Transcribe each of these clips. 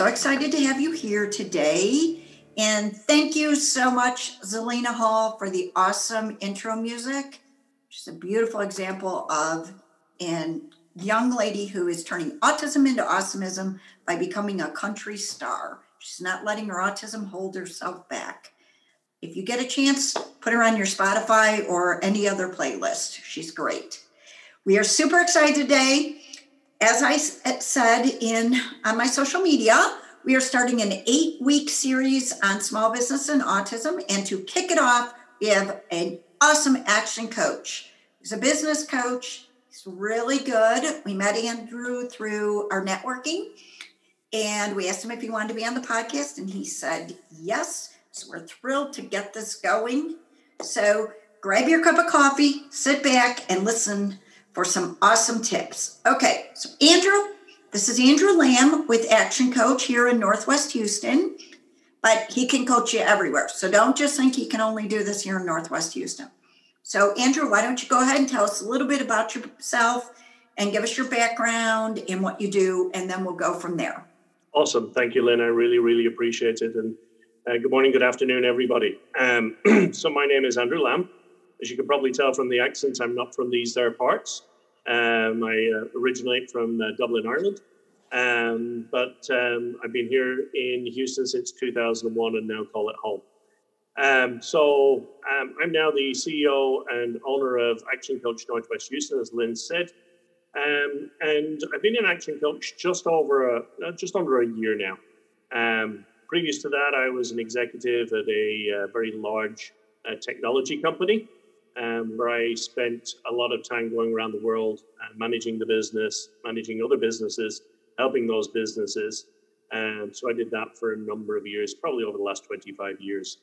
so excited to have you here today. And thank you so much, Zelina Hall, for the awesome intro music. Just a beautiful example of an young lady who is turning autism into awesomeism by becoming a country star. She's not letting her autism hold herself back. If you get a chance, put her on your Spotify or any other playlist. She's great. We are super excited today. As I eh, said in on my social media, we are starting an eight-week series on small business and autism. And to kick it off, we have an awesome action coach. He's a business coach. He's really good. We met Andrew through our networking, and we asked him if he wanted to be on the podcast, and he said yes. So we're thrilled to get this going. So grab your cup of coffee, sit back, and listen for some awesome tips. Okay, so Andrew, this is Andrew Lamb with Action Coach here in Northwest Houston, but he can coach you everywhere. So don't just think he can only do this here in Northwest Houston. So, Andrew, why don't you go ahead and tell us a little bit about yourself and give us your background and what you do, and then we'll go from there. Awesome. Thank you, Lynn. I really, really appreciate it. And uh, good morning, good afternoon, everybody. Um, so, my name is Andrew Lamb. As you can probably tell from the accent, I'm not from these there parts. Um, I uh, originate from uh, Dublin, Ireland. Um, but um, I've been here in Houston since 2001 and now call it home. Um, so um, I'm now the CEO and owner of Action Coach Northwest Houston, as Lynn said. Um, and I've been an Action Coach just over a, uh, just under a year now. Previous to that, I was an executive at a uh, very large uh, technology company um, where I spent a lot of time going around the world, uh, managing the business, managing other businesses, helping those businesses. Um, so I did that for a number of years, probably over the last 25 years.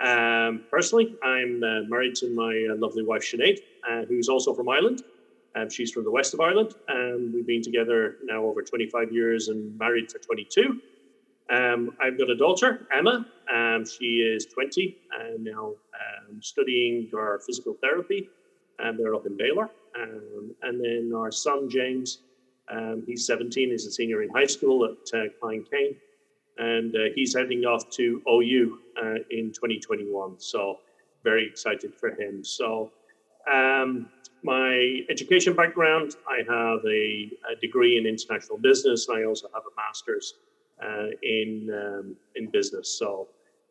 Um, personally, I'm uh, married to my uh, lovely wife Sinead, uh, who's also from Ireland. Um, she's from the west of Ireland, and we've been together now over 25 years and married for 22. Um, I've got a daughter, Emma. Um, she is 20 and now um, studying her physical therapy, and they're up in Baylor. Um, and then our son, James, um, he's 17, he's a senior in high school at uh, Klein Cain, and uh, he's heading off to OU uh, in 2021. So, very excited for him. So, um, my education background I have a, a, degree in international business, and I also have a master's uh, in um, in business. So,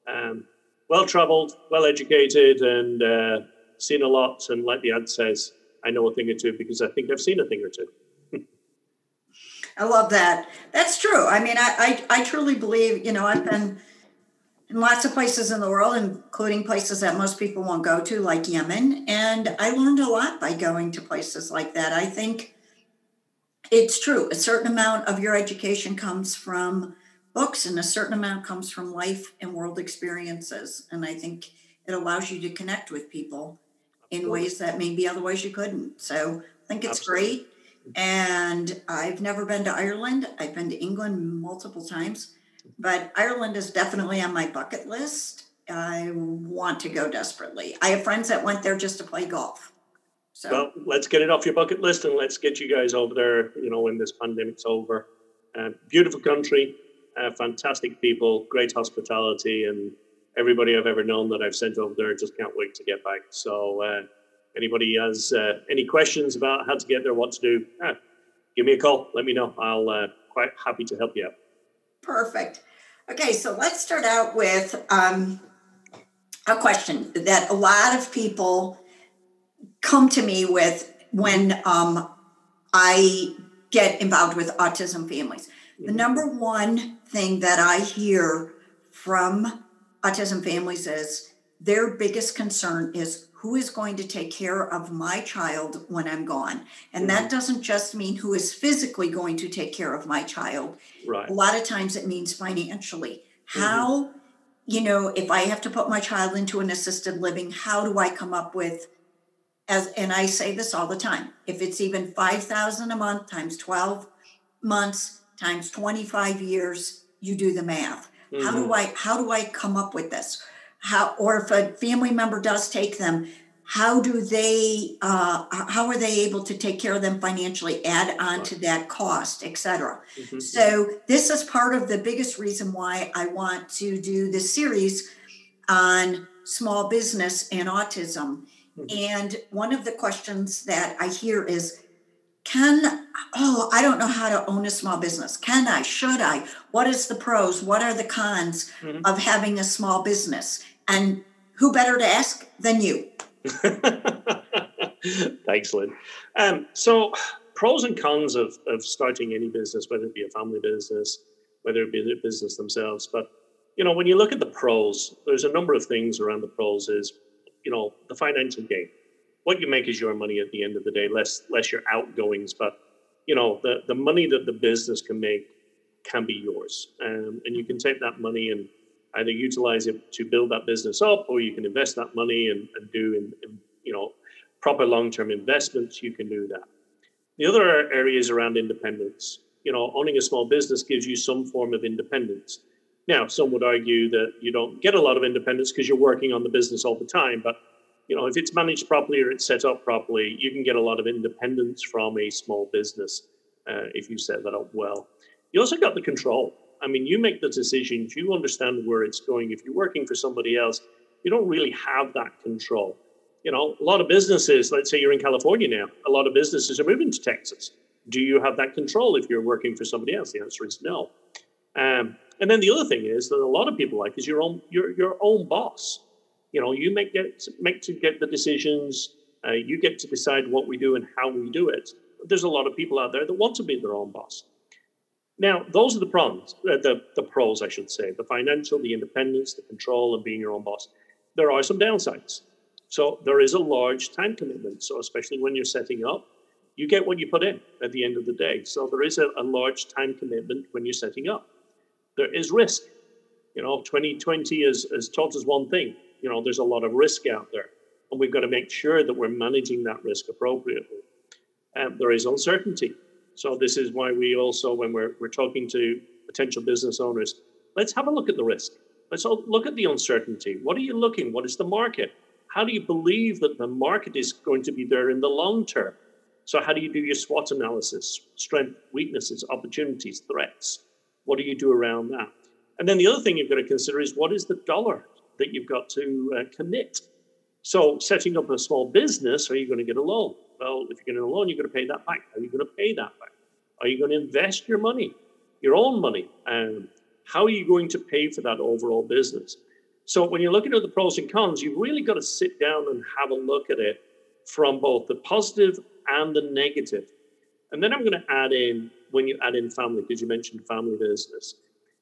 um, well traveled, well educated, and uh, seen a lot. And like the ad says, I know a thing or two because I think I've seen a thing or two. I love that. That's true. I mean, I, I, I truly believe. You know, I've been in lots of places in the world, including places that most people won't go to, like Yemen, and I learned a lot by going to places like that. I think it's true. A certain amount of your education comes from books and a certain amount comes from life and world experiences and i think it allows you to connect with people in ways that maybe otherwise you couldn't. So i think it's Absolutely. great and i've never been to ireland. I've been to england multiple times but ireland is definitely on my bucket list. I want to go desperately. I have friends that went there just to play golf so well let's get it off your bucket list and let's get you guys over there you know when this pandemic's over uh, beautiful country uh, fantastic people, great hospitality, and everybody I've ever known that I've sent over there just can't wait to get back. So, uh, anybody has uh, any questions about how to get there, what to do, ah, give me a call. Let me know. I'll uh, quite happy to help you out. Perfect. Okay, so let's start out with um, a question that a lot of people come to me with when um, I get involved with autism families. The number one thing that I hear from autism families is their biggest concern is who is going to take care of my child when I'm gone. And mm-hmm. that doesn't just mean who is physically going to take care of my child. Right. A lot of times it means financially. Mm-hmm. How, you know, if I have to put my child into an assisted living, how do I come up with as and I say this all the time. If it's even 5,000 a month times 12 months, times 25 years, you do the math. Mm-hmm. How do mm-hmm. I how do I come up with this? How or if a family member does take them, how do they uh, how are they able to take care of them financially add on to that cost et cetera mm-hmm. so this is part of the biggest reason why i want to do this series on small business and autism mm-hmm. and one of the questions that i hear is can oh i don't know how to own a small business can i should i what is the pros what are the cons mm-hmm. of having a small business and who better to ask than you Thanks, Lynn. Um, so, pros and cons of, of starting any business, whether it be a family business, whether it be the business themselves. But, you know, when you look at the pros, there's a number of things around the pros is, you know, the financial gain. What you make is your money at the end of the day, less less your outgoings. But, you know, the, the money that the business can make can be yours. Um, and you can take that money and either utilize it to build that business up or you can invest that money and, and do in, in, you know proper long-term investments you can do that the other areas around independence you know owning a small business gives you some form of independence now some would argue that you don't get a lot of independence because you're working on the business all the time but you know if it's managed properly or it's set up properly you can get a lot of independence from a small business uh, if you set that up well you also got the control I mean, you make the decisions, you understand where it's going. If you're working for somebody else, you don't really have that control. You know, a lot of businesses, let's say you're in California now, a lot of businesses are moving to Texas. Do you have that control if you're working for somebody else? The answer is no. Um, and then the other thing is that a lot of people like is your own your your own boss. You know, you make get make to get the decisions. Uh, you get to decide what we do and how we do it. There's a lot of people out there that want to be their own boss. Now, those are the pros, uh, the, the pros, I should say the financial, the independence, the control, and being your own boss. There are some downsides. So, there is a large time commitment. So, especially when you're setting up, you get what you put in at the end of the day. So, there is a, a large time commitment when you're setting up. There is risk. You know, 2020 has, has taught us one thing you know, there's a lot of risk out there. And we've got to make sure that we're managing that risk appropriately. Um, there is uncertainty. So this is why we also, when we're, we're talking to potential business owners, let's have a look at the risk. Let's look at the uncertainty. What are you looking? What is the market? How do you believe that the market is going to be there in the long term? So how do you do your SWOT analysis? Strength, weaknesses, opportunities, threats. What do you do around that? And then the other thing you've got to consider is what is the dollar that you've got to uh, commit? So setting up a small business, are you going to get a loan? Well, if you're getting a loan, you're going to pay that back. Are you going to pay that back? Are you going to invest your money, your own money? And how are you going to pay for that overall business? So when you're looking at the pros and cons, you've really got to sit down and have a look at it from both the positive and the negative. And then I'm going to add in when you add in family, because you mentioned family business.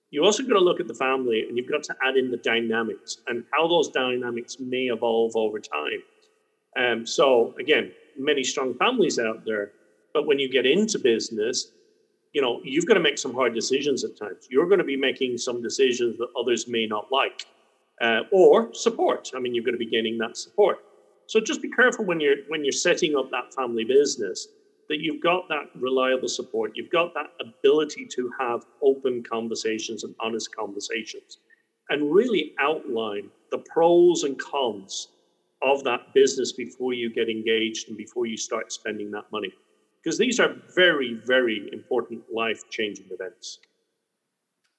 You also got to look at the family and you've got to add in the dynamics and how those dynamics may evolve over time. Um, so again, many strong families out there. But when you get into business, you know, you've got to make some hard decisions at times. You're going to be making some decisions that others may not like uh, or support. I mean, you're going to be gaining that support. So just be careful when you're when you're setting up that family business that you've got that reliable support. You've got that ability to have open conversations and honest conversations and really outline the pros and cons of that business before you get engaged and before you start spending that money. Because these are very, very important life changing events.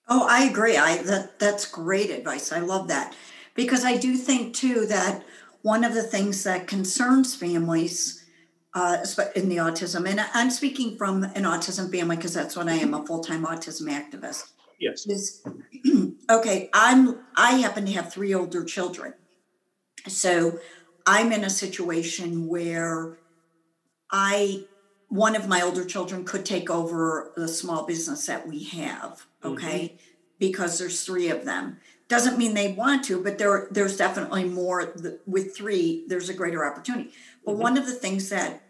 Oh, I agree. I that that's great advice. I love that. Because I do think too that one of the things that concerns families uh, in the autism, and I'm speaking from an autism family because that's what I am, a full-time autism activist. Yes. Is okay. I'm. I happen to have three older children, so I'm in a situation where I, one of my older children could take over the small business that we have, okay? Mm-hmm. Because there's three of them. Doesn't mean they want to, but there there's definitely more with three, there's a greater opportunity. But mm-hmm. one of the things that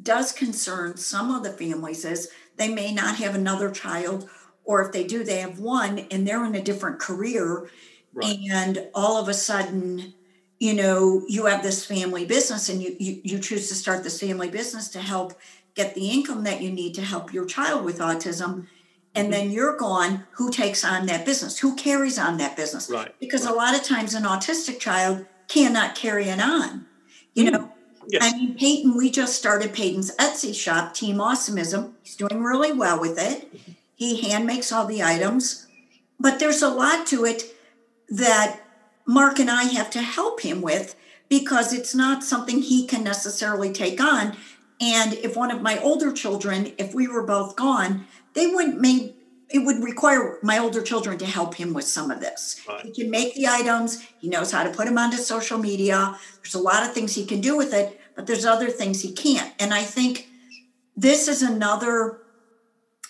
does concern some of the families is they may not have another child, or if they do, they have one and they're in a different career. Right. And all of a sudden, you know you have this family business and you, you you choose to start this family business to help get the income that you need to help your child with autism and mm-hmm. then you're gone who takes on that business who carries on that business right because right. a lot of times an autistic child cannot carry it on You mm. know, yes. I mean, Peyton, we just started Peyton's Etsy shop, Team Awesomeism. He's doing really well with it. He hand makes all the items, but there's a lot to it that Mark and I have to help him with because it's not something he can necessarily take on. And if one of my older children, if we were both gone, they wouldn't make it would require my older children to help him with some of this. Right. He can make the items, he knows how to put them onto social media. There's a lot of things he can do with it, but there's other things he can't. And I think this is another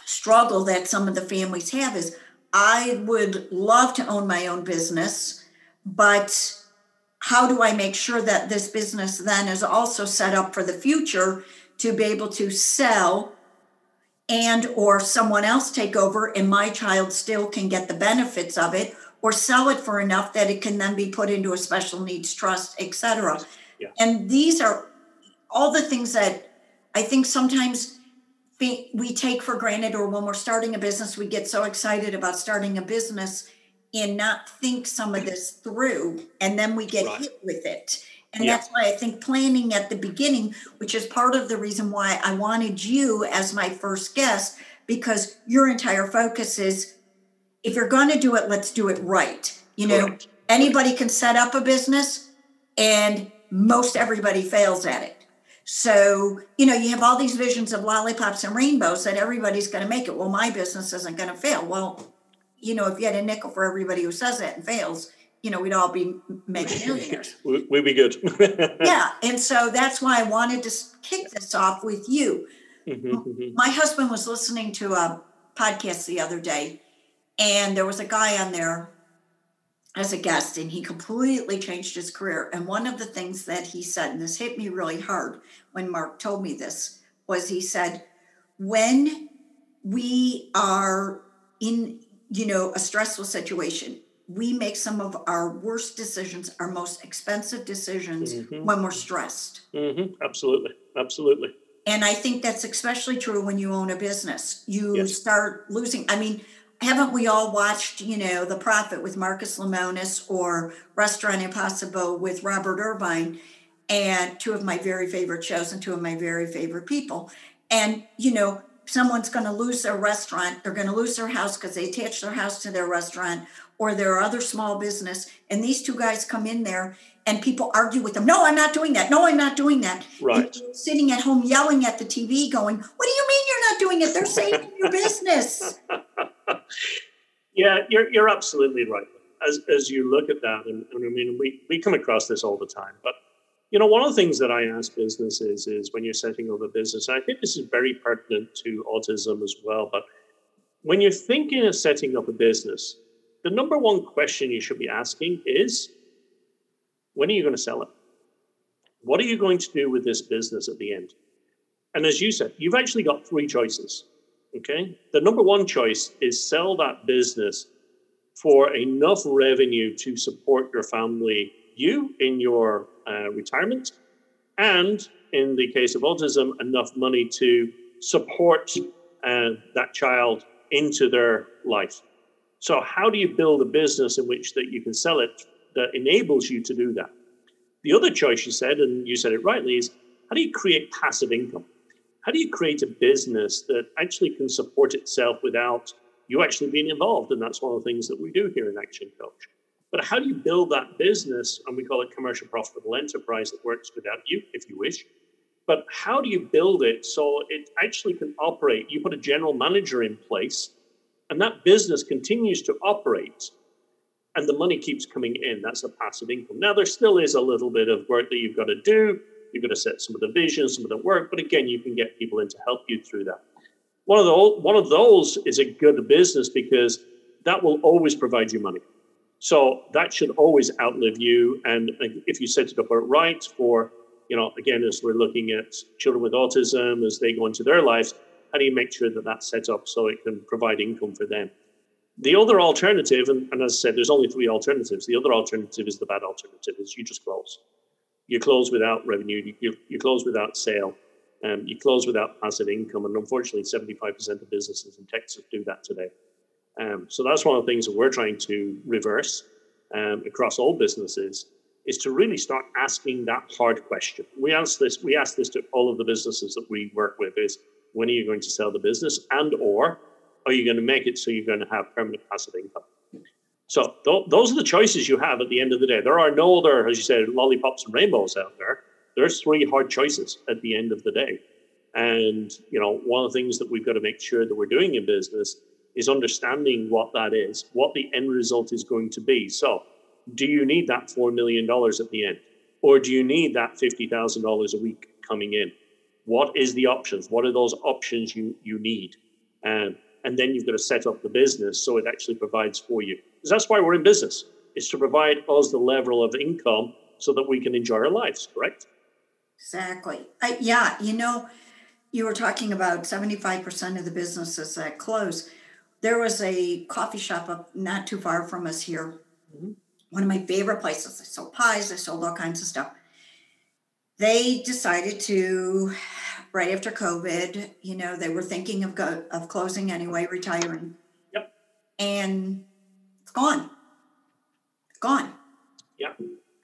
struggle that some of the families have is I would love to own my own business, but how do I make sure that this business then is also set up for the future to be able to sell and or someone else take over and my child still can get the benefits of it or sell it for enough that it can then be put into a special needs trust etc yeah. and these are all the things that i think sometimes we take for granted or when we're starting a business we get so excited about starting a business and not think some of this through and then we get right. hit with it and yeah. that's why I think planning at the beginning, which is part of the reason why I wanted you as my first guest, because your entire focus is if you're going to do it, let's do it right. You know, anybody can set up a business and most everybody fails at it. So, you know, you have all these visions of lollipops and rainbows that everybody's going to make it. Well, my business isn't going to fail. Well, you know, if you had a nickel for everybody who says that and fails, you know, we'd all be making millionaires. we'd be good. yeah. And so that's why I wanted to kick this off with you. Mm-hmm, mm-hmm. My husband was listening to a podcast the other day, and there was a guy on there as a guest, and he completely changed his career. And one of the things that he said, and this hit me really hard when Mark told me this, was he said, when we are in, you know, a stressful situation, we make some of our worst decisions, our most expensive decisions mm-hmm. when we're stressed. Mm-hmm. Absolutely. Absolutely. And I think that's especially true when you own a business. You yes. start losing. I mean, haven't we all watched, you know, The Profit with Marcus Lemonis or Restaurant Impossible with Robert Irvine? And two of my very favorite shows and two of my very favorite people. And, you know, someone's going to lose their restaurant, they're going to lose their house because they attach their house to their restaurant, or their other small business and these two guys come in there and people argue with them no i'm not doing that. No i'm not doing that. Right. Sitting at home yelling at the tv going what do you mean you're not doing it? They're saving your business. Yeah you're, you're absolutely right. As, as you look at that and, and i mean we, we come across this all the time but you know one of the things that i ask businesses is when you're setting up a business i think this is very pertinent to autism as well but when you're thinking of setting up a business the number one question you should be asking is when are you going to sell it? What are you going to do with this business at the end? And as you said, you've actually got three choices. Okay. The number one choice is sell that business for enough revenue to support your family, you in your uh, retirement, and in the case of autism, enough money to support uh, that child into their life. So how do you build a business in which that you can sell it that enables you to do that? The other choice you said, and you said it rightly, is how do you create passive income? How do you create a business that actually can support itself without you actually being involved? And that's one of the things that we do here in Action Coach. But how do you build that business? And we call it commercial profitable enterprise that works without you, if you wish. But how do you build it so it actually can operate? You put a general manager in place and that business continues to operate and the money keeps coming in. That's a passive income. Now, there still is a little bit of work that you've got to do. You've got to set some of the vision, some of the work, but again, you can get people in to help you through that. One of those, one of those is a good business because that will always provide you money. So that should always outlive you. And if you set it up right for, you know, again, as we're looking at children with autism as they go into their lives, how do you make sure that that's set up so it can provide income for them? The other alternative, and, and as I said, there's only three alternatives. The other alternative is the bad alternative, is you just close. You close without revenue, you, you close without sale, um, you close without passive income. And unfortunately, 75% of businesses in Texas do that today. Um, so that's one of the things that we're trying to reverse um, across all businesses is to really start asking that hard question. We ask this, we ask this to all of the businesses that we work with is when are you going to sell the business and or are you going to make it so you're going to have permanent passive income? So th- those are the choices you have at the end of the day. There are no other, as you said, lollipops and rainbows out there. There's three hard choices at the end of the day. And you know, one of the things that we've got to make sure that we're doing in business is understanding what that is, what the end result is going to be. So, do you need that four million dollars at the end, or do you need that fifty thousand dollars a week coming in? What is the options? What are those options you you need? Um, and then you've got to set up the business so it actually provides for you. Because that's why we're in business. Is to provide us the level of income so that we can enjoy our lives. Correct? Exactly. Yeah, you know, you were talking about 75% of the businesses that close. There was a coffee shop up not too far from us here. Mm-hmm. One of my favorite places. I sold pies, I sold all kinds of stuff. They decided to, right after COVID, you know, they were thinking of go, of closing anyway, retiring. Yep. And it's gone. It's gone. Yeah.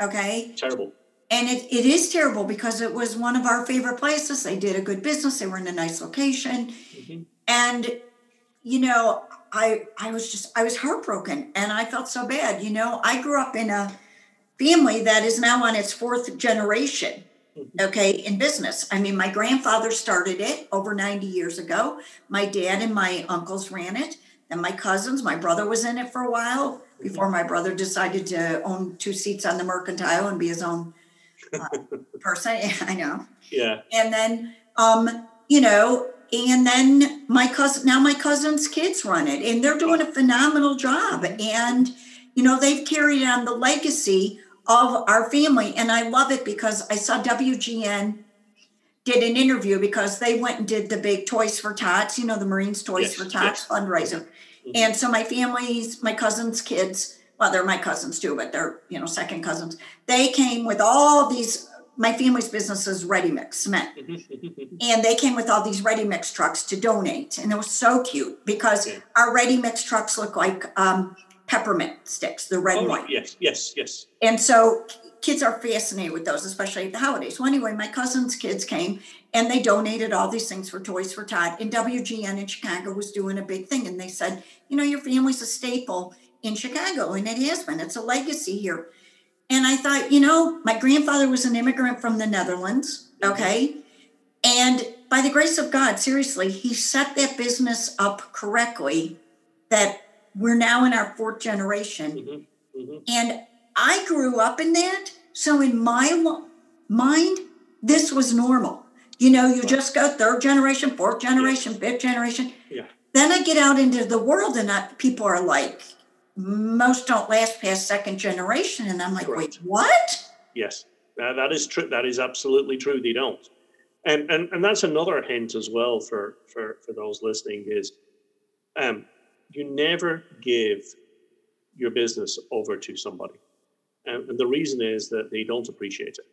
Okay. Terrible and it, it is terrible because it was one of our favorite places they did a good business they were in a nice location mm-hmm. and you know i i was just i was heartbroken and i felt so bad you know i grew up in a family that is now on its fourth generation. Okay in business i mean my grandfather started it over 90 years ago my dad and my uncles ran it and my cousins my brother was in it for a while before my brother decided to own two seats on the mercantile and be his own uh, person. I know. Yeah. And then, um, you know, and then my cousin, now my cousin's kids run it, and they're doing a phenomenal job. And, you know, they've carried on the legacy of our family. And I love it because I saw WGN did an interview because they went and did the big Toys for Tots, you know, the Marines Toys yes, for Tots yes. fundraiser. Mm-hmm. And so my family's, my cousin's kids, well, they're my cousins too, but they're, you know, second cousins. They came with all these, my family's business is ready mix cement. and they came with all these ready mix trucks to donate. And it was so cute because yeah. our ready mix trucks look like um, peppermint sticks, the red oh, one. Yes, yes, yes. And so kids are fascinated with those, especially at the holidays. Well, anyway, my cousin's kids came and they donated all these things for Toys for Tots. And WGN in Chicago was doing a big thing. And they said, you know, your family's a staple in Chicago, and it has been. It's a legacy here. And I thought, you know, my grandfather was an immigrant from the Netherlands, mm-hmm. okay? And by the grace of God, seriously, he set that business up correctly that we're now in our fourth generation. Mm-hmm. Mm-hmm. And I grew up in that. So in my lo- mind, this was normal. You know, you just go third generation, fourth generation, fifth generation. Yeah. Then I get out into the world and I, people are like, most don't last past second generation. And I'm like, Correct. wait, what? Yes, that is true. That is absolutely true. They don't. And, and, and that's another hint as well for, for, for those listening is um, you never give your business over to somebody. And, and the reason is that they don't appreciate it.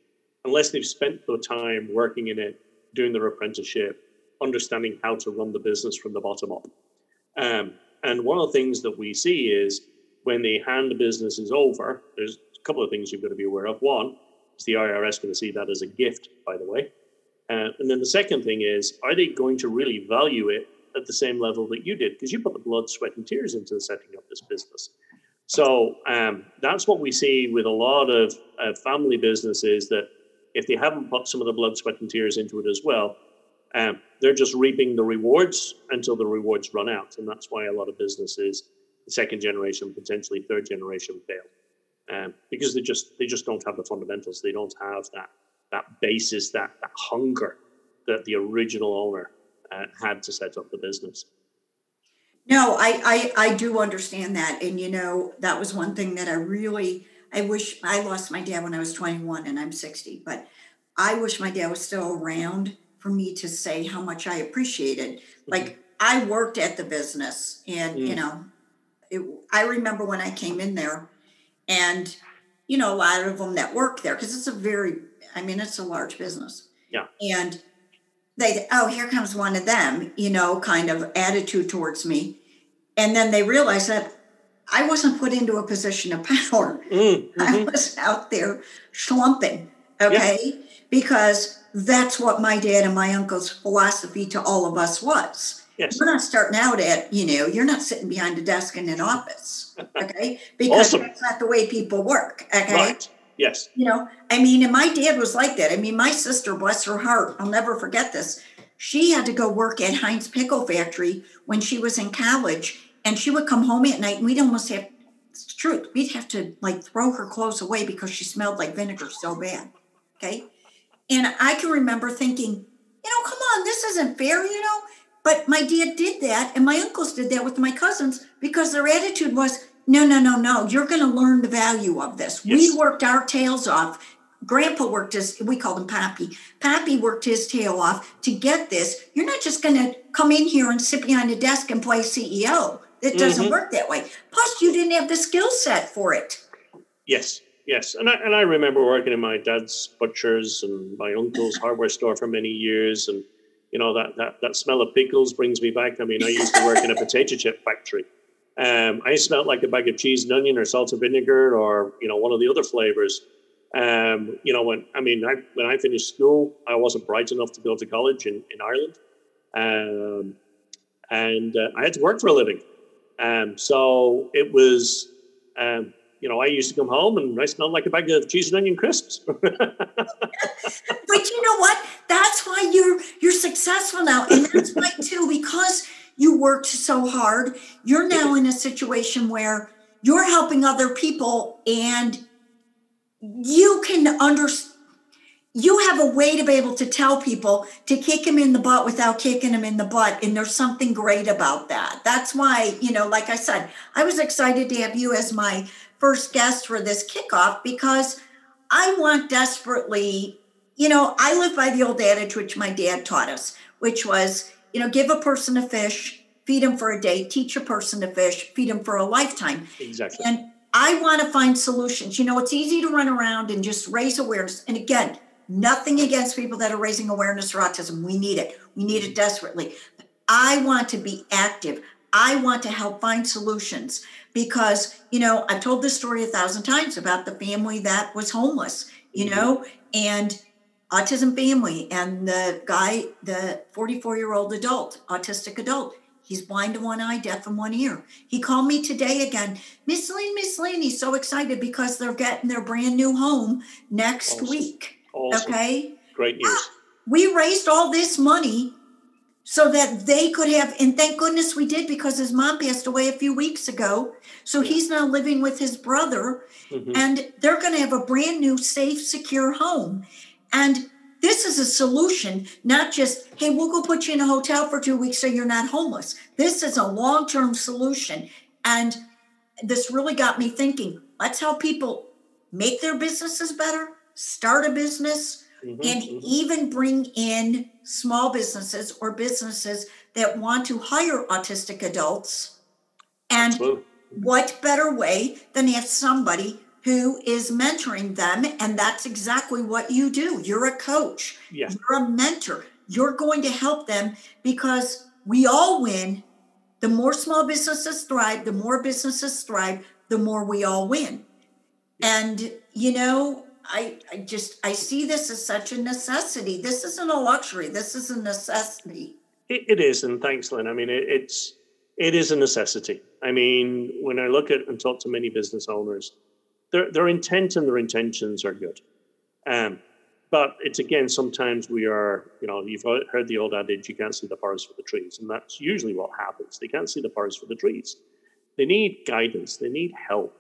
Unless they've spent the time working in it, doing their apprenticeship, understanding how to run the business from the bottom up. Um, and one of the things that we see is when the hand the business is over, there's a couple of things you've got to be aware of. One, is the IRS going to see that as a gift, by the way? Uh, and then the second thing is, are they going to really value it at the same level that you did? Because you put the blood, sweat, and tears into the setting up this business. So um, that's what we see with a lot of uh, family businesses that if they haven't put some of the blood, sweat, and tears into it as well, um, they're just reaping the rewards until the rewards run out. And that's why a lot of businesses second generation, potentially third generation fail, um, because they just they just don't have the fundamentals. They don't have that that basis, that that hunger that the original owner uh, had to set up the business. No, I, I I do understand that, and you know that was one thing that I really I wish I lost my dad when I was 21 and I'm 60, but I wish my dad was still around for me to say how much I appreciated. Mm-hmm. Like I worked at the business, and mm. you know it, I remember when I came in there, and you know, a lot of them that work there because it's a very, I mean, it's a large business. Yeah. And they, oh, here comes one of them, you know, kind of attitude towards me, and then they realize that I wasn't put into a position of power. Mm-hmm. I was out there schlumping, okay? Yeah. Because that's what my dad and my uncle's philosophy to all of us was. Yes. We're not starting out at, you know, you're not sitting behind a desk in an office, okay? Because awesome. that's not the way people work, okay? Right. Yes. You know, I mean, and my dad was like that. I mean, my sister, bless her heart, I'll never forget this. She had to go work at Heinz Pickle Factory when she was in college, and she would come home at night, and we'd almost have, it's truth, we'd have to like throw her clothes away because she smelled like vinegar so bad. Okay. And I can remember thinking, you know, come on, this isn't fair, you know. But my dad did that, and my uncles did that with my cousins because their attitude was, no, no, no, no, you're going to learn the value of this. Yes. We worked our tails off. Grandpa worked his, we called him Pappy. Pappy worked his tail off to get this. You're not just going to come in here and sit behind a desk and play CEO. It doesn't Mhm. work that way. Plus, you didn't have the skill set for it. Yes, yes, and I and I remember working in my dad's butcher's and my uncle's hardware store for many years, and you know that that that smell of pickles brings me back. I mean, I used to work in a potato chip factory. Um, I smelled like a bag of cheese and onion or salt and vinegar or you know one of the other flavors. Um, you know when I mean I, when I finished school, I wasn't bright enough to go to college in in Ireland, um, and uh, I had to work for a living. Um, so it was. Um, you know, I used to come home and I smelled like a bag of cheese and onion crisps. But you know what? That's why you're you're successful now, and that's why too because you worked so hard. You're now in a situation where you're helping other people, and you can understand. You have a way to be able to tell people to kick him in the butt without kicking him in the butt. And there's something great about that. That's why, you know, like I said, I was excited to have you as my first guest for this kickoff because I want desperately, you know, I live by the old adage which my dad taught us, which was, you know, give a person a fish, feed them for a day, teach a person to fish, feed them for a lifetime. exactly. And I want to find solutions. You know, it's easy to run around and just raise awareness. And again, nothing against people that are raising awareness for autism. We need it. We need it desperately. But I want to be active. I want to help find solutions because, you know, I've told this story a thousand times about the family that was homeless, you Mhm. know, and autism family and the guy, the 44 year old adult, autistic adult, he's blind in one eye, deaf in one ear. He called me today again. Miss Lynn, Miss Lynn, he's so excited because they're getting their brand new home next Awesome. week. Awesome. Okay. Great news. We raised all this money so that they could have, and thank goodness we did because his mom passed away a few weeks ago. So he's now living with his brother Mhm. and they're going to have a brand new, safe, secure home. And this is a solution, not just, hey, we'll go put you in a hotel for two weeks so you're not homeless. This is a long term solution. And this really got me thinking let's help people make their businesses better, start a business, Mhm, and mhm. even bring in small businesses or businesses that want to hire autistic adults. And Absolutely. what better way than have somebody who is mentoring them? And that's exactly what you do. You're a coach, Yeah. you're a mentor. You're going to help them because we all win. The more small businesses thrive, the more businesses thrive, the more we all win. And, you know, I, I just I see this as such a necessity. This isn't a luxury. This is a necessity. It, it is, and thanks, Lynn. I mean, it, it's it is a necessity. I mean, when I look at and talk to many business owners, their their intent and their intentions are good, um, but it's again sometimes we are, you know, you've heard the old adage, you can't see the forest for the trees, and that's usually what happens. They can't see the forest for the trees. They need guidance. They need help.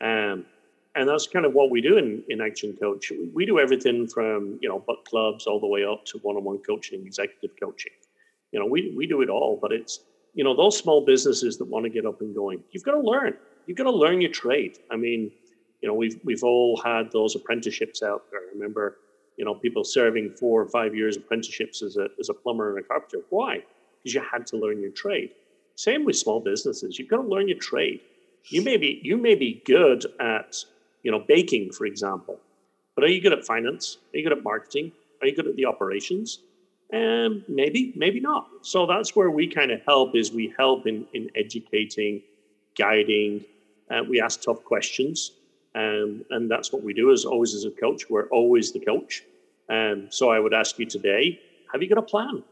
Um, and that's kind of what we do in, in Action Coach. We, do everything from you know book clubs all the way up to one-on-one coaching, executive coaching. You know, we we do it all, but it's you know those small businesses that want to get up and going. You've got to learn. You've got to learn your trade. I mean, you know, we've we've all had those apprenticeships out there. I remember, you know, people serving four or five years apprenticeships as a as a plumber and a carpenter. Why? Because you had to learn your trade. Same with small businesses. You've got to learn your trade. You may be you may be good at you know baking, for example, but are you good at finance? Are you good at marketing? Are you good at the operations? Um, maybe, maybe not. So that's where we kind of help is we help in in educating, guiding, Uh, we ask tough questions, um, and that's what we do. As always, as a coach, we're always the coach. Um, so I would ask you today: Have you got a plan?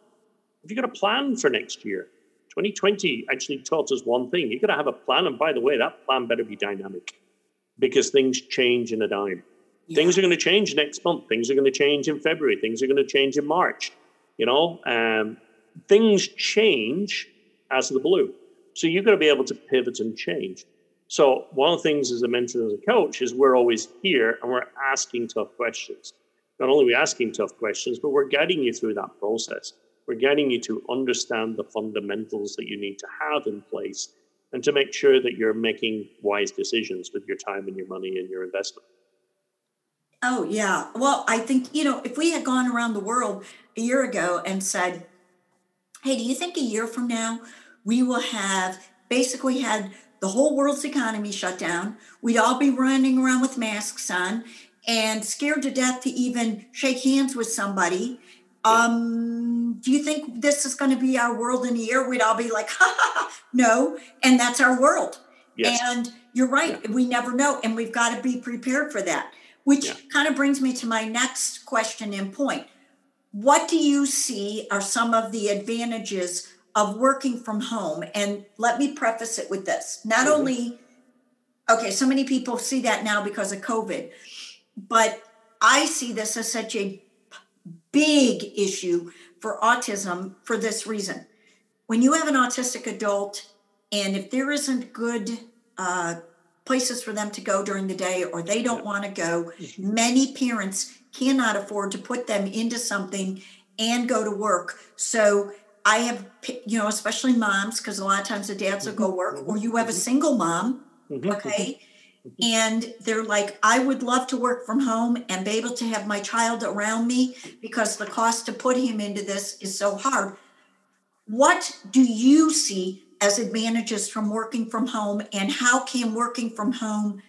Have you got a plan for next year? 2020 actually taught us one thing: You've got to have a plan. And by the way, that plan better be dynamic, because things change in a dime. Yeah. Things are going to change next month. Things are going to change in February. Things are going to change in March. You know, um, things change as the blue. So you've got to be able to pivot and change. So one of the things as a mentor and as a coach is we're always here and we're asking tough questions. Not only are we asking tough questions, but we're guiding you through that process. We're guiding you to understand the fundamentals that you need to have in place and to make sure that you're making wise decisions with your time and your money and your investment. Oh, yeah. Well, I think, you know, if we had gone around the world a year ago and said, hey, do you think a year from now we will have basically had the whole world's economy shut down. We'd all be running around with masks on and scared to death to even shake hands with somebody. Um, do you think this is going to be our world in a year? We'd all be like, ha ha ha, no. And that's our world. Yes. And you're right. Yeah. We never know. And we've got to be prepared for that, which yeah. kind of brings me to my next question and point. What do you see are some of the advantages of working from home. And let me preface it with this not mm-hmm. only, okay, so many people see that now because of COVID, but I see this as such a big issue for autism for this reason. When you have an autistic adult, and if there isn't good uh, places for them to go during the day or they don't want to go, mm-hmm. many parents cannot afford to put them into something and go to work. So I have, you know, especially moms, because a lot of times the dads will go mm-hmm. work, or you have a mm-hmm. single mom, mm-hmm. okay? And they're like, I would love to work from home and be able to have my child around me because the cost to put him into this is so hard. What do you see as advantages from working from home, and how can working from home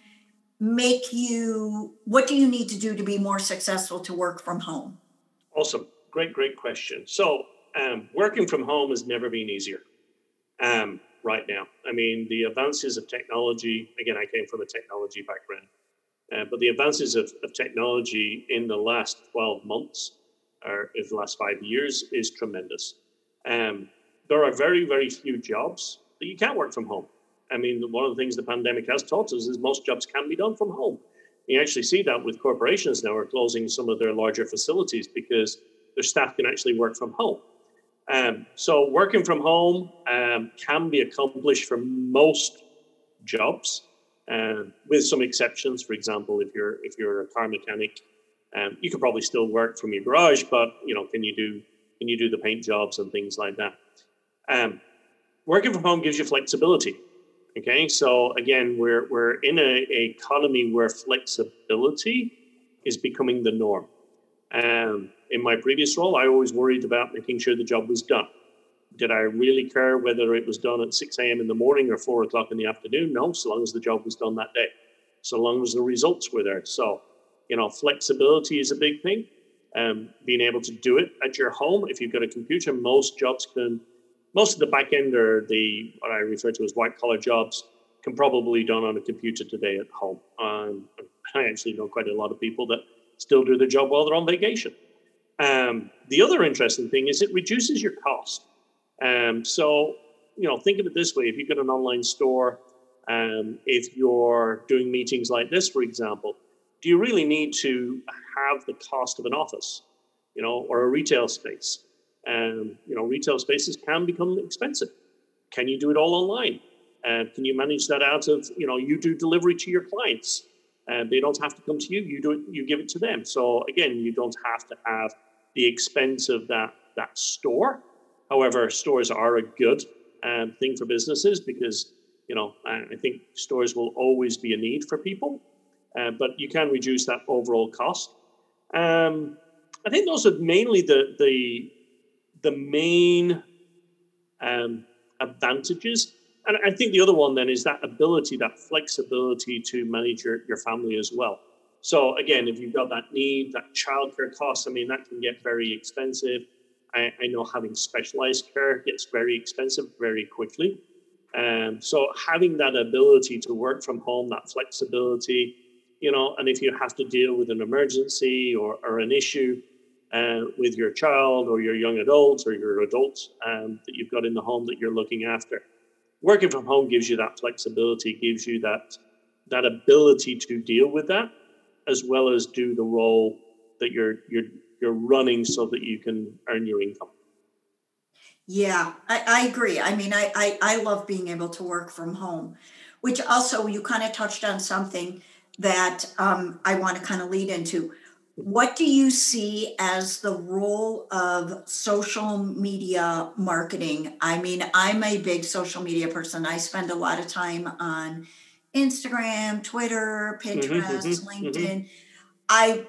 make you? What do you need to do to be more successful to work from home? Awesome. Great, great question. So, um, working from home has never been easier um, right now. I mean, the advances of technology, again, I came from a technology background, uh, but the advances of, of, technology in the last 12 months or in the last five years is tremendous. Um, there are very, very few jobs that you can't work from home. I mean, one of the things the pandemic has taught us is most jobs can be done from home. You actually see that with corporations now are closing some of their larger facilities because their staff can actually work from home. Um, so working from home um, can be accomplished for most jobs, um, with some exceptions. For example, if you're if you're a car mechanic, um, you could probably still work from your garage, but you know, can you do can you do the paint jobs and things like that? Um, working from home gives you flexibility. Okay, so again, we're we're in a, a economy where flexibility is becoming the norm. Um, in my previous role, I always worried about making sure the job was done. Did I really care whether it was done at 6 a.m. in the morning or 4 o'clock in the afternoon? No, so long as the job was done that day, so long as the results were there. So, you know, flexibility is a big thing. Um, being able to do it at your home, if you've got a computer, most jobs can, most of the back end or the what I refer to as white collar jobs can probably be done on a computer today at home. Um, I actually know quite a lot of people that still do their job while they're on vacation. Um, the other interesting thing is it reduces your cost. Um, so, you know, think of it this way: if you've got an online store, um, if you're doing meetings like this, for example, do you really need to have the cost of an office, you know, or a retail space? Um, you know, retail spaces can become expensive. Can you do it all online? Uh, can you manage that out of, you know, you do delivery to your clients? and they don't have to come to you. You do it, you give it to them. So again, you don't have to have the expense of that that store. However, stores are a good um, thing for businesses because you know I think stores will always be a need for people, uh, but you can reduce that overall cost. Um, I think those are mainly the the the main um, advantages and I think the other one then is that ability, that flexibility to manage your, your family as well. So again, if you've got that need, that childcare cost, I mean, that can get very expensive. I, I know having specialized care gets very expensive very quickly. Um, so having that ability to work from home, that flexibility, you know, and if you have to deal with an emergency or, or an issue uh, with your child or your young adults or your adults um, that you've got in the home that you're looking after, working from home gives you that flexibility, gives you that that ability to deal with that, as well as do the role that you're you're you're running so that you can earn your income. Yeah, I, I agree. I mean, I, I I love being able to work from home, which also you kind of touched on something that um, I want to kind of lead into. What do you see as the role of social media marketing? I mean, I'm a big social media person. I spend a lot of time on Instagram, Twitter, mm-hmm, Pinterest, mm-hmm, LinkedIn. Mm-hmm. I,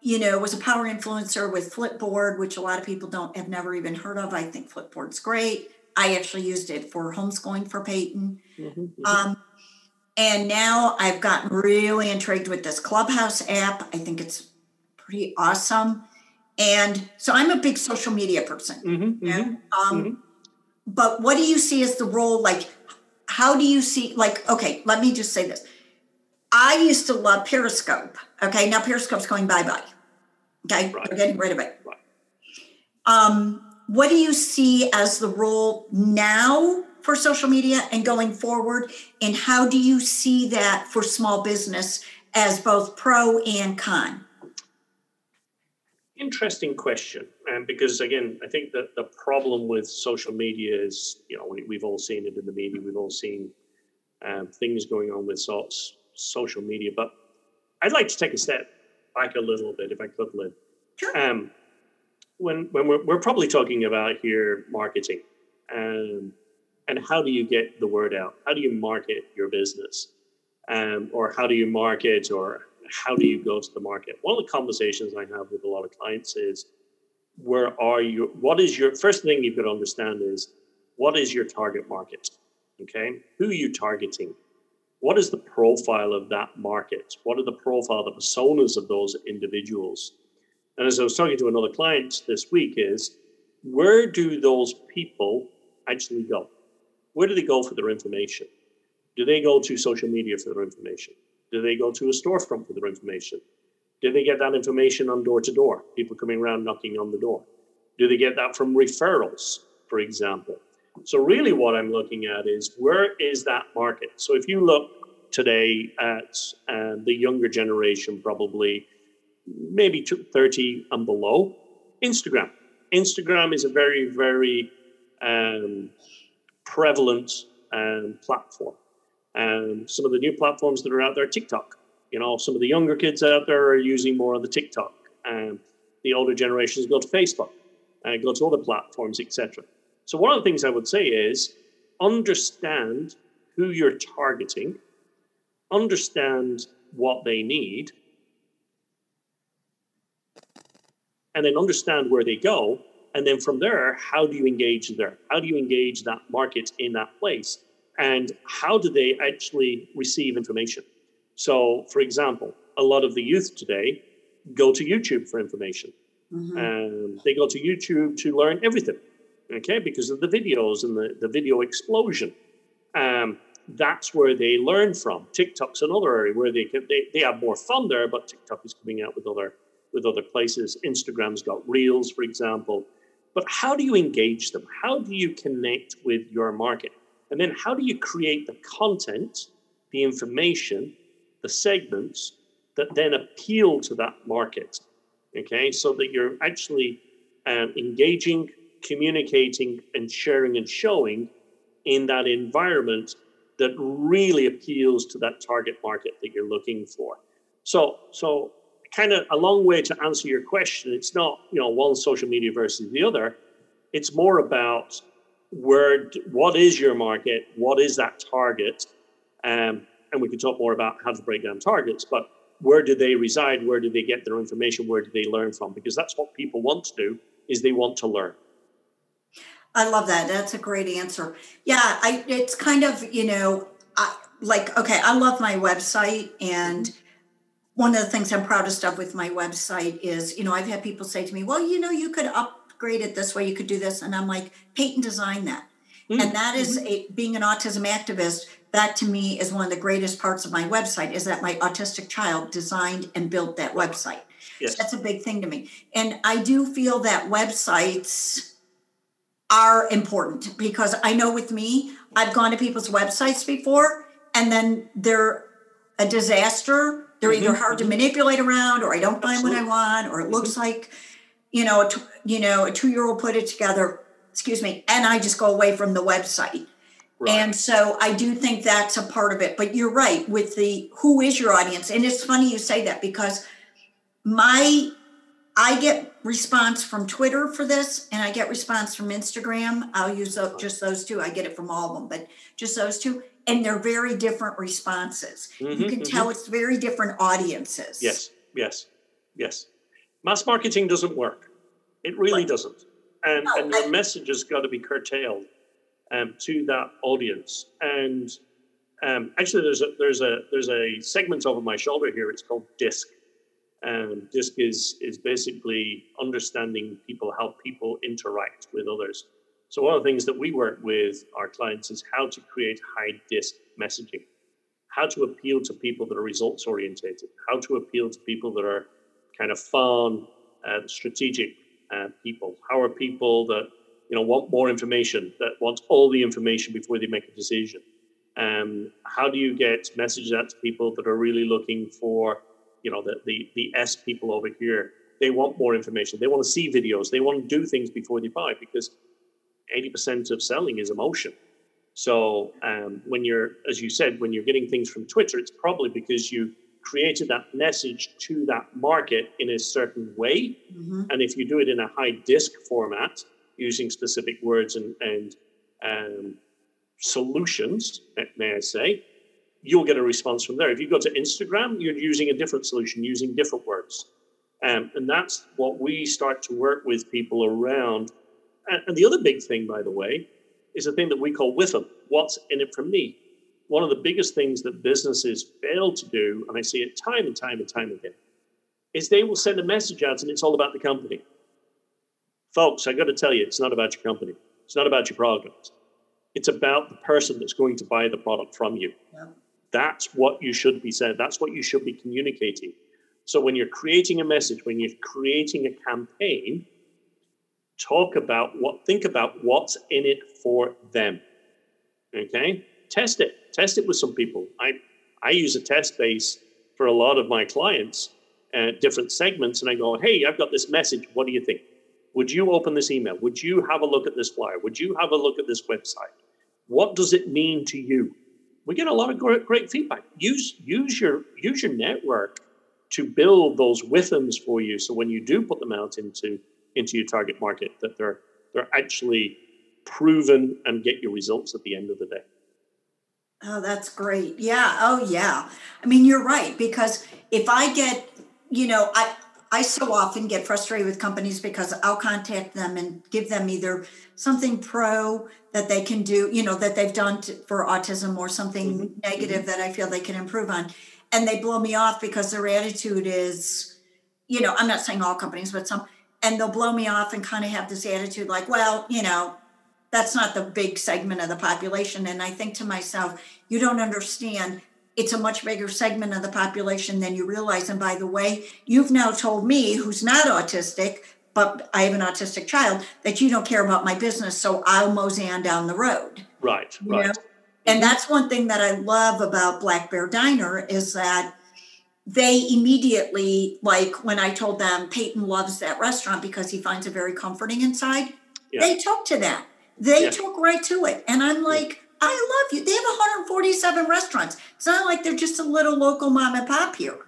you know, was a power influencer with Flipboard, which a lot of people don't have never even heard of. I think Flipboard's great. I actually used it for homeschooling for Peyton. Mm-hmm, mm-hmm. Um, and now I've gotten really intrigued with this Clubhouse app. I think it's pretty awesome. And so I'm a big social media person. Mm-hmm, you know? mm-hmm, um, mm-hmm. But what do you see as the role? Like, how do you see, like, okay, let me just say this. I used to love Periscope. Okay, now Periscope's going bye bye. Okay, right. they're getting rid of it. Right. Um, what do you see as the role now for social media and going forward? And how do you see that for small business as both pro and con? Interesting question, um, because again, I think that the problem with social media is, you know, we, have all seen it in the media, we've all seen um, things going on with so, social media, but I'd like to take a step back a little bit, if I could, Lynn. Sure. Um, when when we're, we're probably talking about here marketing, um, and how do you get the word out? How do you market your business, um, or how do you market, or how do you go to the market? One of the conversations I have with a lot of clients is where are you? What is your first thing you've got to understand is what is your target market? Okay, who are you targeting? What is the profile of that market? What are the profile, the personas of those individuals? And as I was talking to another client this week, is where do those people actually go? Where do they go for their information? Do they go to social media for their information? Do they go to a storefront for their information? Do they get that information on door to door? People coming around knocking on the door. Do they get that from referrals, for example? So, really, what I'm looking at is where is that market? So, if you look today at uh, the younger generation, probably maybe 30 and below, Instagram. Instagram is a very, very um, prevalent um, platform. And some of the new platforms that are out there, TikTok. You know, some of the younger kids out there are using more of the TikTok. And the older generations go to Facebook and go to other platforms, etc. So one of the things I would say is understand who you're targeting, understand what they need, and then understand where they go. And then from there, how do you engage there? How do you engage that market in that place? and how do they actually receive information? So, for example, a lot of the youth today go to YouTube for information. Mm-hmm. And they go to YouTube to learn everything, okay, because of the videos and the, the video explosion. Um, that's where they learn from. TikTok's another area where they, can, they they have more fun there, but TikTok is coming out with other with other places. Instagram's got Reels, for example. But how do you engage them? How do you connect with your market? And then how do you create the content, the information, the segments that then appeal to that market? Okay, so that you're actually um, engaging, communicating, and sharing and showing in that environment that really appeals to that target market that you're looking for. So, so kind of a long way to answer your question. It's not you know one social media versus the other. It's more about where what is your market what is that target um, and we can talk more about how to break down targets but where do they reside where do they get their information where do they learn from because that's what people want to do is they want to learn i love that that's a great answer yeah i it's kind of you know I, like okay i love my website and one of the things i'm proudest of with my website is you know i've had people say to me well you know you could upgrade it this way, you could do this. And I'm like, Peyton designed that. Mm-hmm. And that is a, being an autism activist. That to me is one of the greatest parts of my website is that my autistic child designed and built that website. Yes. So that's a big thing to me. And I do feel that websites are important because I know with me, I've gone to people's websites before and then they're a disaster. They're mm-hmm. either hard to mm-hmm. manipulate around or I don't find Absolutely. what I want or it mm-hmm. looks like, you know, a you know, a two year old put it together, excuse me, and I just go away from the website. Right. And so I do think that's a part of it. But you're right with the who is your audience. And it's funny you say that because my I get response from Twitter for this, and I get response from Instagram. I'll use just those two. I get it from all of them, but just those two, and they're very different responses. Mm-hmm, you can mm-hmm. tell it's very different audiences. Yes, yes, yes. Mass marketing doesn't work. It really right. doesn't, and no, and your I, message has got to be curtailed um, to that audience. And um, actually, there's a there's a there's a segment over my shoulder here. It's called DISC um, DISC is, is basically understanding people, how people interact with others. So, one of the things that we work with our clients is how to create high DISC messaging, how to appeal to people that are results orientated, how to appeal to people that are kind of fun, uh, strategic uh, people. How are people that you know want more information, that want all the information before they make a decision? Um, how do you get messages out to people that are really looking for you know the, the the S people over here? They want more information. They want to see videos. They want to do things before they buy because 80% of selling is emotion. So um, when you're as you said when you're getting things from Twitter it's probably because you created that message to that market in a certain way. Mm-hmm. and if you do it in a high DISC format using specific words and and um, solutions may I say you'll get a response from there. If you go to Instagram, you're using a different solution, using different words. Um, and that's what we start to work with people around. And, and the other big thing, by the way, is a thing that we call with them. What's in it for me? One of the biggest things that businesses fail to do, and I see it time and time and time again, is they will send a message out and it's all about the company. Folks, I got to tell you, it's not about your company. It's not about your product. It's about the person that's going to buy the product from you. Yeah. That's what you should be saying. That's what you should be communicating. So when you're creating a message, when you're creating a campaign, talk about what, think about what's in it for them. Okay? Test it. Test it with some people. I, I use a test base for a lot of my clients, uh, different segments, and I go, hey, I've got this message. What do you think? Would you open this email? Would you have a look at this flyer? Would you have a look at this website? What does it mean to you? we get a lot of great, great feedback. Use use your use your network to build those WIIFMs for you. So when you do put them out into into your target market, that they're they're actually proven and get your results at the end of the day. Oh, that's great. Yeah. Oh, yeah. I mean, you're right because if I get, you know, I I so often get frustrated with companies because I'll contact them and give them either something pro that they can do, you know, that they've done to, for autism or something mm-hmm. negative mm-hmm. that I feel they can improve on. And they blow me off because their attitude is, you know, I'm not saying all companies, but some, and they'll blow me off and kind of have this attitude like, well, you know, that's not the big segment of the population. And I think to myself, you don't understand it's a much bigger segment of the population than you realize. And by the way, you've now told me, who's not autistic, but I have an autistic child, that you don't care about my business, so I'll mosey on down the road. Right, right. Know? And that's one thing that I love about Black Bear Diner is that they immediately, like when I told them Peyton loves that restaurant because he finds it very comforting inside, yeah. they took to that. They yeah. took right to it. And I'm like, I love you. They have 147 restaurants. It's not like they're just a little local mom and pop here,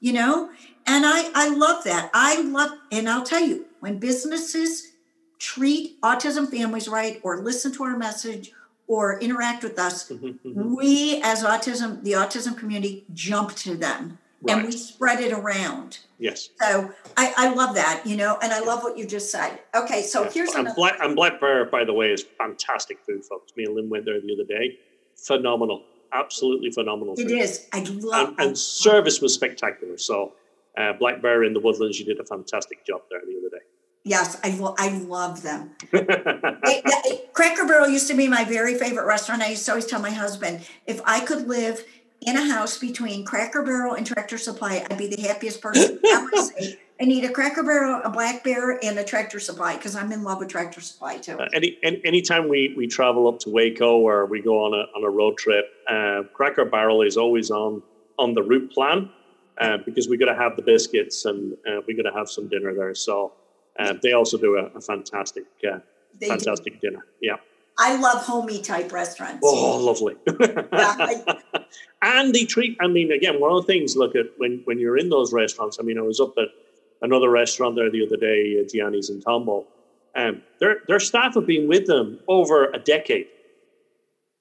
you know? And I, I love that. I love, and I'll tell you, when businesses treat autism families right or listen to our message or interact with us, mm-hmm, mm-hmm. we as autism, the autism community, jump to them right. and we spread it around. Yes. So I, I love that, you know, and I love what you just said. Okay, so here's and. Black, and Black Bear, by the way, is fantastic food, folks. Me and Lynn went there the other day. Phenomenal, absolutely phenomenal. It is. I love. And, and service was spectacular. So uh, Black Bear in the Woodlands, you did a fantastic job there the other day. Yes, I, I love them. hey, Cracker Barrel used to be my very favorite restaurant. I used to always tell my husband, if I could live in a house between Cracker Barrel and Tractor Supply, I'd be the happiest person. I would say, I need a Cracker Barrel, a Black Bear, and a Tractor Supply because I'm in love with Tractor Supply too. Uh, any, any anytime we we travel up to Waco or we go on a on a road trip, uh, Cracker Barrel is always on on the route plan uh, because we got to have the biscuits and uh, we got to have some dinner there. So uh, they also do a, a fantastic uh, They do. fantastic dinner. Yeah. I love homey type restaurants. Oh, lovely. And they treat. I mean, again, one of the things. Look at when when you're in those restaurants. I mean, I was up at another restaurant there the other day, uh, Gianni's in Tomball. Um, their their staff have been with them over a decade.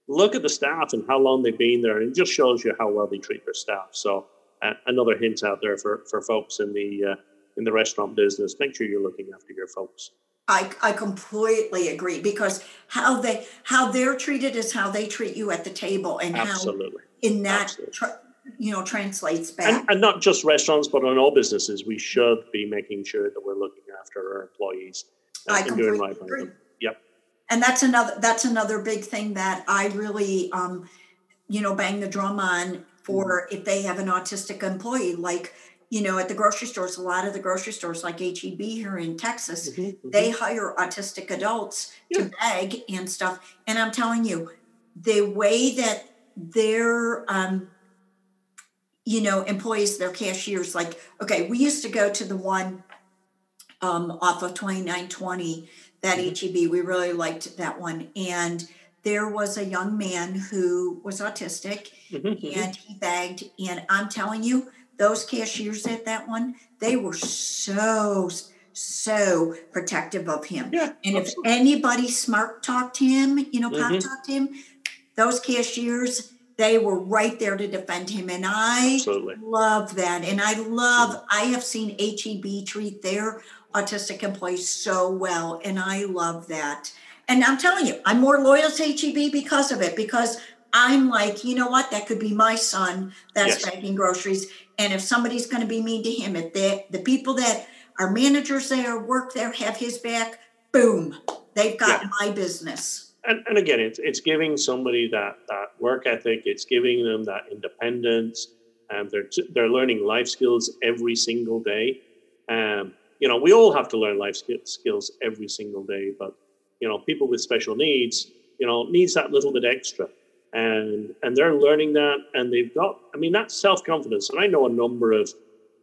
Look at the staff and how long they've been there, and it just shows you how well they treat their staff. So, uh, another hint out there for for folks in the uh, in the restaurant business: make sure you're looking after your folks. I, I completely agree because how they how they're treated is how they treat you at the table and how Absolutely. in that tra- you know translates back. and, and not just restaurants, but on all businesses, we should be making sure that we're looking after our employees uh, I and doing completely right by agree. them. Yep. and that's another that's another big thing that I really um you know bang the drum on for Mm-hmm. if they have an autistic employee like you know at the grocery stores a lot of the grocery stores like HEB here in Texas Mhm, mhm. they hire autistic adults Yeah. to beg and stuff and i'm telling you the way that their um you know employees their cashiers like okay we used to go to the one um off of 2920 that Mhm. heb we really liked that one and there was a young man who was autistic Mhm, mhm. and he begged and i'm telling you those cashiers at that one they were so so protective of him Yeah. and if anybody smart talked him you know pop Mhm. talked him those cashiers they were right there to defend him and i Absolutely. love that and i love i have seen heb treat their autistic employees so well and i love that and i'm telling you i'm more loyal to heb because of it because i'm like you know what that could be my son that's Yes. bagging groceries and if somebody's going to be mean to him if they the people that are managers there work there have his back boom they've got Yeah. my business And, and again, it's it's giving somebody that that work ethic. It's giving them that independence, and they're they're learning life skills every single day. Um, you know, we all have to learn life sk- skills every single day, but you know, people with special needs, you know, needs that little bit extra, and and they're learning that, and they've got. I mean, that's self confidence, and I know a number of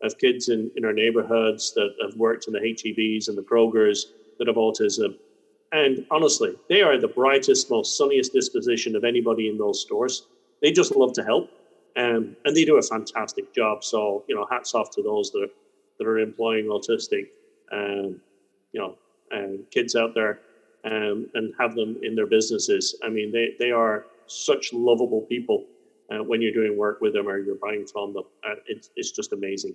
of kids in in our neighborhoods that have worked in the HEBs and the Krogers that have autism. And honestly, they are the brightest, most sunniest disposition of anybody in those stores. They just love to help, um, and they do a fantastic job. So, you know, hats off to those that are, that are employing autistic, um, you know, uh, kids out there, um, and have them in their businesses. I mean, they they are such lovable people uh, when you're doing work with them or you're buying from them. Uh, it's it's just amazing.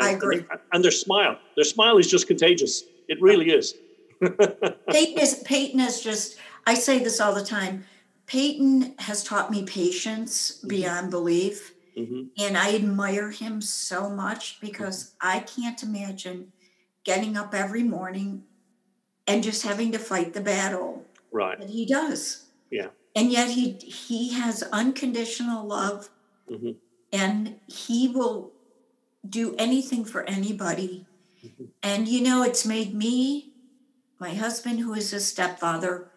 I And- agree. And, and their smile, their smile is just contagious. It really is. Peyton is Peyton is just I say this all the time. Peyton has taught me patience beyond belief. hmm And I admire him so much because I can't imagine getting up every morning and just having to fight the battle Right. that he does. Yeah. And yet he he has unconditional love hmm and he will do anything for anybody. Mhm. And you know, it's made me, my husband, who is a stepfather,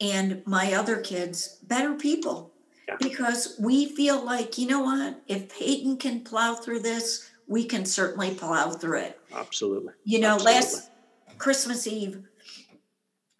and my other kids better people Yeah. because we feel like, you know what, if Peyton can plow through this, we can certainly plow through it. Absolutely. You know, Absolutely. last Christmas Eve,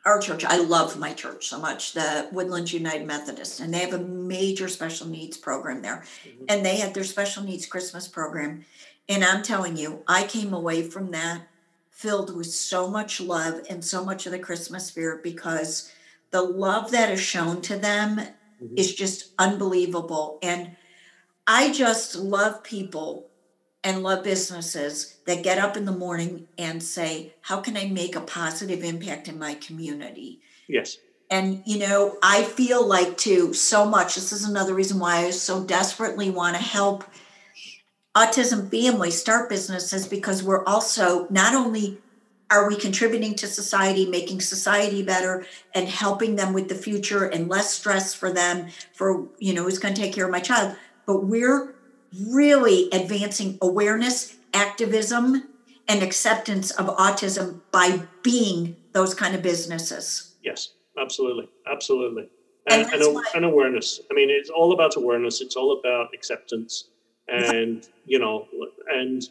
our church, I love my church so much, the Woodlands United Methodist, and they have a major special needs program there. Mhm. And they had their special needs Christmas program. And I'm telling you, I came away from that filled with so much love and so much of the Christmas spirit because the love that is shown to them Mhm. is just unbelievable. And I just love people and love businesses that get up in the morning and say, How can I make a positive impact in my community? Yes. And, you know, I feel like too, so much. This is another reason why I so desperately want to help autism families start businesses because we're also not only are we contributing to society, making society better, and helping them with the future and less stress for them for, you know, who's going to take care of my child? But we're really advancing awareness, activism, and acceptance of autism by being those kind of businesses. Yes, absolutely. Absolutely. And, and, and, and awareness. I mean, it's all about awareness. It's all about acceptance. And, you know, and,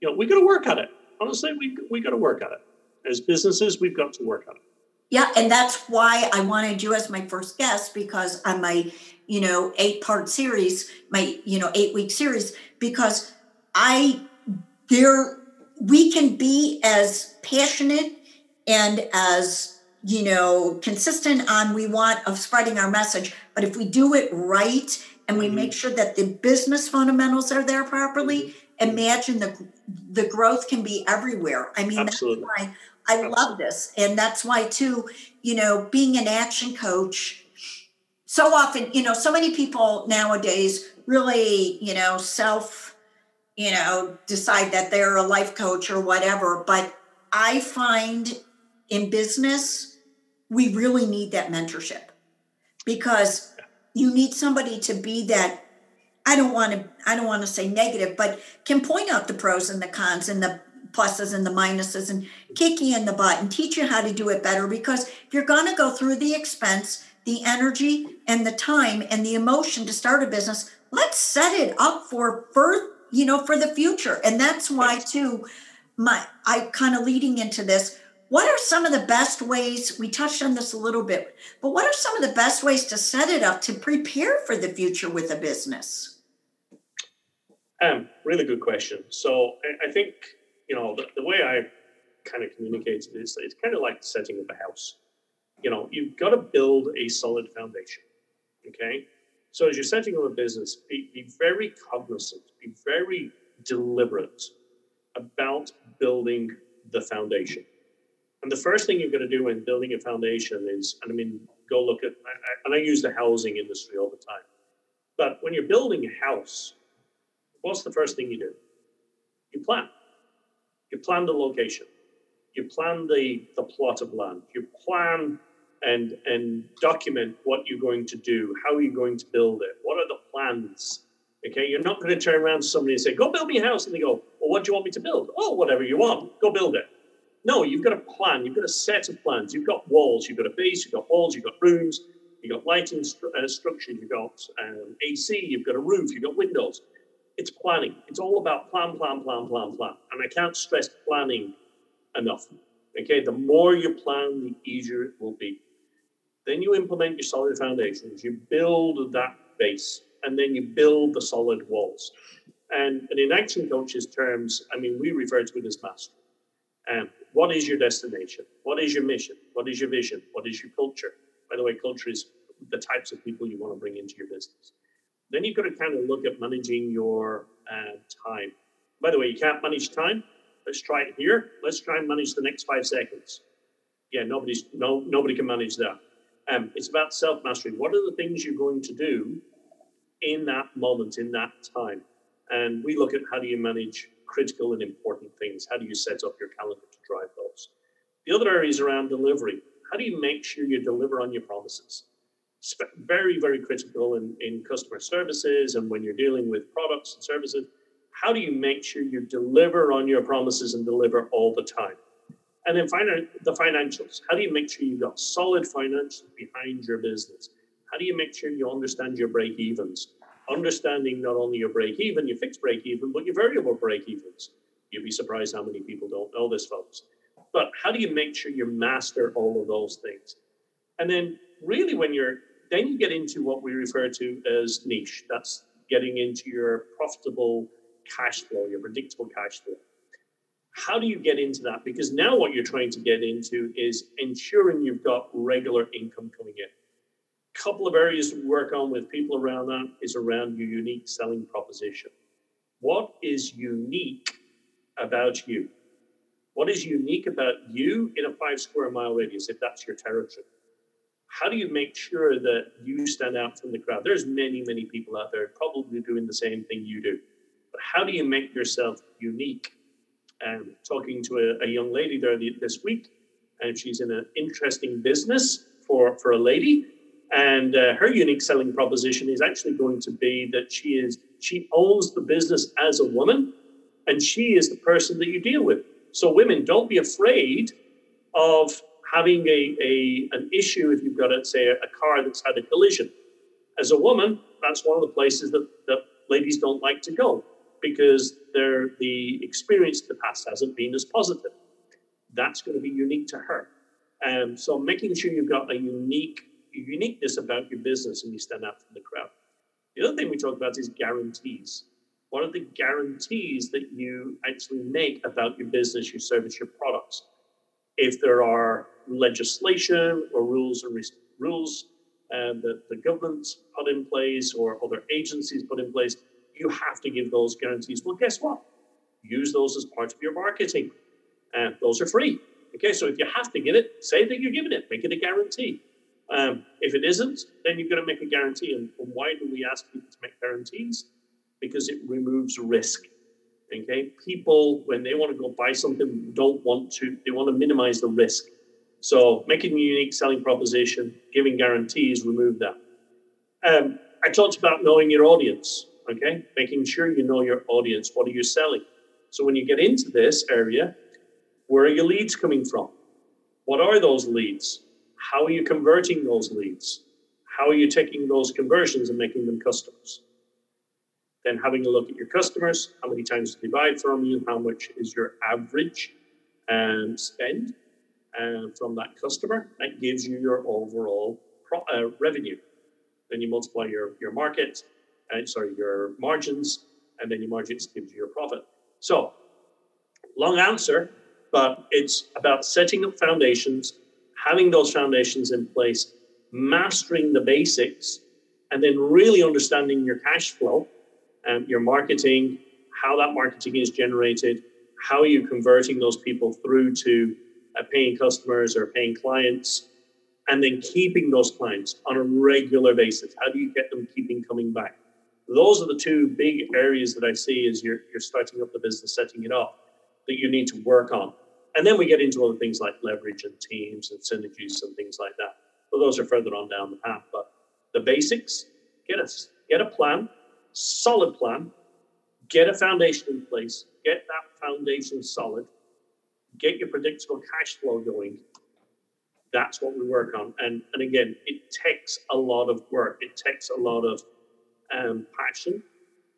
you know, we got to work at it. Honestly, we, we got to work at it. As businesses, we've got to work at it. Yeah. And that's why I wanted you as my first guest because on my, you know, eight part series, my, you know, eight week series, because I, there, we can be as passionate and as you know consistent on we want of spreading our message but if we do it right and we mm-hmm. make sure that the business fundamentals are there properly mm-hmm. imagine the the growth can be everywhere i mean Absolutely. that's why i Absolutely. love this and that's why too you know being an action coach so often you know so many people nowadays really you know self you know decide that they're a life coach or whatever but i find in business, we really need that mentorship. Because you need somebody to be that I don't want to I don't want to say negative, but can point out the pros and the cons and the pluses and the minuses and kick you in the butt and teach you how to do it better because if you're going to go through the expense, the energy and the time and the emotion to start a business, let's set it up for for you know for the future. And that's why too my I kind of leading into this what are some of the best ways we touched on this a little bit but what are some of the best ways to set it up to prepare for the future with a business? Um really good question. So i, I think you know the, the way i kind of communicate it is it's kind of like setting up a house you know you've got to build a solid foundation okay so as you're setting up a business be, be very cognizant be very deliberate about building the foundation and the first thing you're going to do when building a foundation is, and I mean, go look at, and I use the housing industry all the time. But when you're building a house, what's the first thing you do? You plan. You plan the location. You plan the, the plot of land. You plan and and document what you're going to do. How are you going to build it? What are the plans? Okay, you're not going to turn around to somebody and say, "Go build me a house," and they go, "Well, what do you want me to build?" Oh, whatever you want. Go build it. No, you've got a plan. You've got a set of plans. You've got walls. You've got a base. You've got walls. You've got rooms. You've got lighting stru- uh, structure. You've got um, AC. You've got a roof. You've got windows. It's planning. It's all about plan, plan, plan, plan, plan. And I can't stress planning enough. Okay, the more you plan, the easier it will be. Then you implement your solid foundations. You build that base, and then you build the solid walls. And, and in action coaches terms, I mean, we refer to it as mastery. Um, what is your destination? What is your mission? What is your vision? What is your culture? By the way, culture is the types of people you want to bring into your business. Then you've got to kind of look at managing your uh, time. By the way, you can't manage time. Let's try it here. Let's try and manage the next five seconds. Yeah, nobody's no nobody can manage that. Um, it's about self mastery. What are the things you're going to do in that moment, in that time? And we look at how do you manage critical and important things? How do you set up your calendar to drive those? The other area is around delivery. How do you make sure you deliver on your promises? Very, very critical in, in customer services and when you're dealing with products and services. How do you make sure you deliver on your promises and deliver all the time? And then finally, the financials. How do you make sure you've got solid financials behind your business? How do you make sure you understand your break evens? understanding not only your break even, your fixed break even, but your variable break evens. You'd be surprised how many people don't know this, folks. But how do you make sure you master all of those things? And then, really, when you're then you get into what we refer to as niche. That's getting into your profitable cash flow, your predictable cash flow. How do you get into that? Because now what you're trying to get into is ensuring you've got regular income coming in A couple of areas to work on with people around that is around your unique selling proposition. What is unique about you? What is unique about you in a five square mile radius, if that's your territory? How do you make sure that you stand out from the crowd? There's many, many people out there probably doing the same thing you do. But how do you make yourself unique? Um, talking to a, a young lady there the, this week, and she's in an interesting business for, for a lady. And uh, her unique selling proposition is actually going to be that she is she owns the business as a woman, and she is the person that you deal with. So women, don't be afraid of having a, a an issue if you've got, a, say, a car that's had a collision. As a woman, that's one of the places that, that ladies don't like to go because their the experience in the past hasn't been as positive. That's going to be unique to her. Um, so making sure you've got a unique uniqueness about your business and you stand out from the crowd. The other thing we talk about is guarantees. What are the guarantees that you actually make about your business, your service, your products? If there are legislation or rules or rules uh, that the government's put in place or other agencies put in place, you have to give those guarantees. Well, guess what? Use those as part of your marketing. Uh, those are free. Okay, so if you have to give it, say that you're giving it, make it a guarantee. Um, if it isn't, then you've got to make a guarantee. And, and why do we ask people to make guarantees? Because it removes risk. Okay, people when they want to go buy something don't want to. They want to minimize the risk. So making a unique selling proposition, giving guarantees, remove that. Um, I talked about knowing your audience. Okay, making sure you know your audience. What are you selling? So when you get into this area, where are your leads coming from? What are those leads? How are you converting those leads? How are you taking those conversions and making them customers? Then having a look at your customers, how many times do they buy from you? How much is your average um, spend uh, from that customer? That gives you your overall pro- uh, revenue. Then you multiply your, your market, uh, sorry, your margins, and then your margins gives you your profit. So, long answer, but it's about setting up foundations, having those foundations in place, mastering the basics, and then really understanding your cash flow, um, your marketing, how that marketing is generated, how are you converting those people through to uh, paying customers or paying clients, and then keeping those clients on a regular basis. How do you get them keeping coming back? Those are the two big areas that I see as you're, you're starting up the business, setting it up, that you need to work on. And then we get into other things like leverage and teams and synergies and things like that. But those are further on down the path. But the basics, get a, get a plan, solid plan, get a foundation in place, get that foundation solid, get your predictable cash flow going. That's what we work on. And, and again, it takes a lot of work. It takes a lot of um, passion.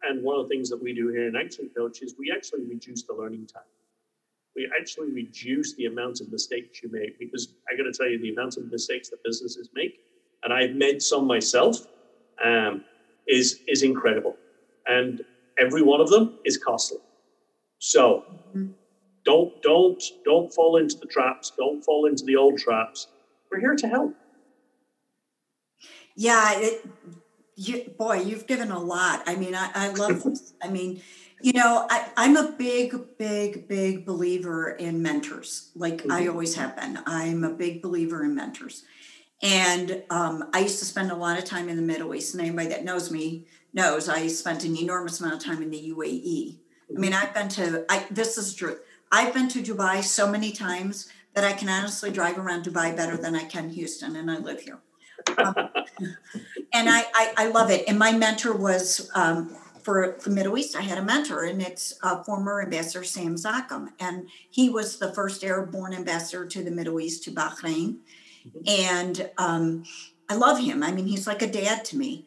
And one of the things that we do here in Action Coach is we actually reduce the learning time we actually reduce the amount of mistakes you make because I got to tell you, the amount of mistakes that businesses make, and I've made some myself, um, is is incredible, and every one of them is costly. So mm-hmm. don't don't don't fall into the traps. Don't fall into the old traps. We're here to help. Yeah, it, you, boy, you've given a lot. I mean, I, I love this. I mean, you know, I, am a big, big, big believer in mentors. Like mm-hmm. I always have been. I'm a big believer in mentors. And um, I used to spend a lot of time in the Middle East. And anybody that knows me knows I spent an enormous amount of time in the UAE. I mean, I've been to, I, this is true. I've been to Dubai so many times that I can honestly drive around Dubai better than I can Houston, and I live here. And I, I, I, love it. And my mentor was um, for the Middle East, I had a mentor, and it's uh, former Ambassador Sam Zakhem. And he was the first Arab born ambassador to the Middle East, to Bahrain. And um, I love him. I mean, he's like a dad to me.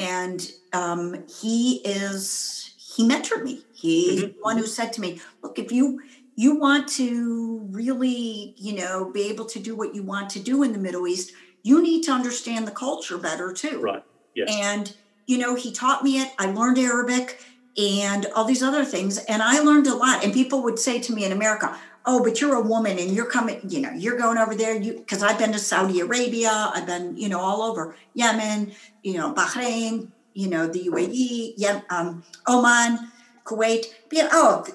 And um, he is, he mentored me. He's mm-hmm. the one who said to me, look, if you, you want to really, you know, be able to do what you want to do in the Middle East, you need to understand the culture better too. Right. Yes. And you know, he taught me it. I learned Arabic and all these other things. And I learned a lot. And people would say to me in America, oh, but you're a woman and you're coming, you know, you're going over there. You because I've been to Saudi Arabia, I've been, you know, all over Yemen, you know, Bahrain, you know, the UAE, Yemen, um, Oman, Kuwait. But, oh,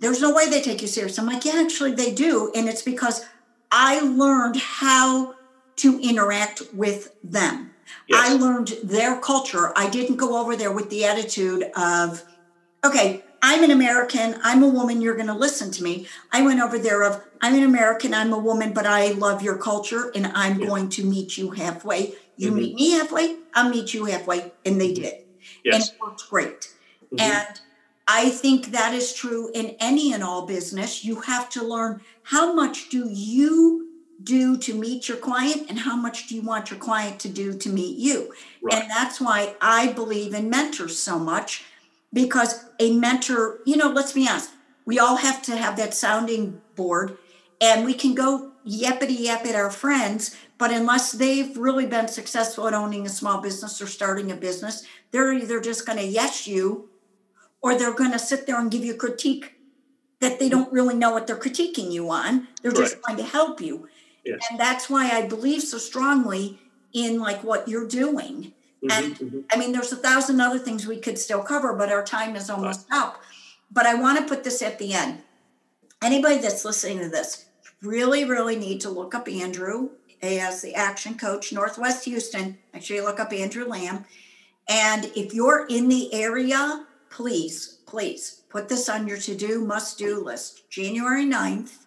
there's no way they take you serious. I'm like, yeah, actually they do. And it's because I learned how to interact with them. Yes. I learned their culture. I didn't go over there with the attitude of, okay, I'm an American, I'm a woman, you're going to listen to me. I went over there of I'm an American, I'm a woman, but I love your culture and I'm yeah. going to meet you halfway. You mm-hmm. meet me halfway, I'll meet you halfway. And they did. Yes. And it worked great. Mm-hmm. And I think that is true in any and all business. You have to learn how much do you do to meet your client and how much do you want your client to do to meet you. Right. And that's why I believe in mentors so much because a mentor, you know, let's be honest, we all have to have that sounding board and we can go yappity yap at our friends, but unless they've really been successful at owning a small business or starting a business, they're either just going to yes you or they're going to sit there and give you critique that they mm-hmm. don't really know what they're critiquing you on. They're just right. trying to help you. Yes. And that's why I believe so strongly in like what you're doing Mm-hmm, and mm-hmm. I mean, there's a thousand other things we could still cover, but our time is almost right. up. But I want to put this at the end. Anybody that's listening to this really, really need to look up Andrew as the action coach, Northwest Houston. Actually, look up Andrew Lamb. And if you're in the area, please, please put this on your to do, must do list. January 9th,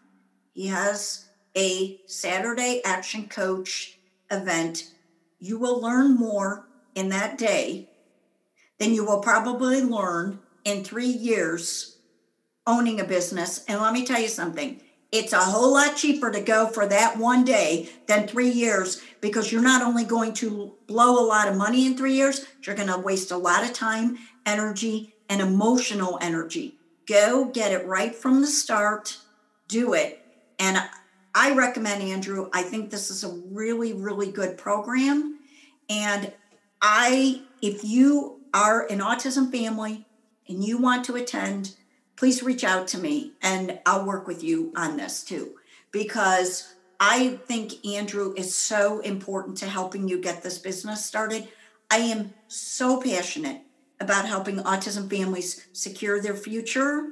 he has a Saturday action coach event. You will learn more in that day than you will probably learn in three years owning a business. And let me tell you something it's a whole lot cheaper to go for that one day than three years because you're not only going to blow a lot of money in three years, you're going to waste a lot of time, energy, and emotional energy. Go get it right from the start, do it. And I recommend Andrew. I think this is a really, really good program. And I, if you are an autism family and you want to attend, please reach out to me and I'll work with you on this too. Because I think Andrew is so important to helping you get this business started. I am so passionate about helping autism families secure their future.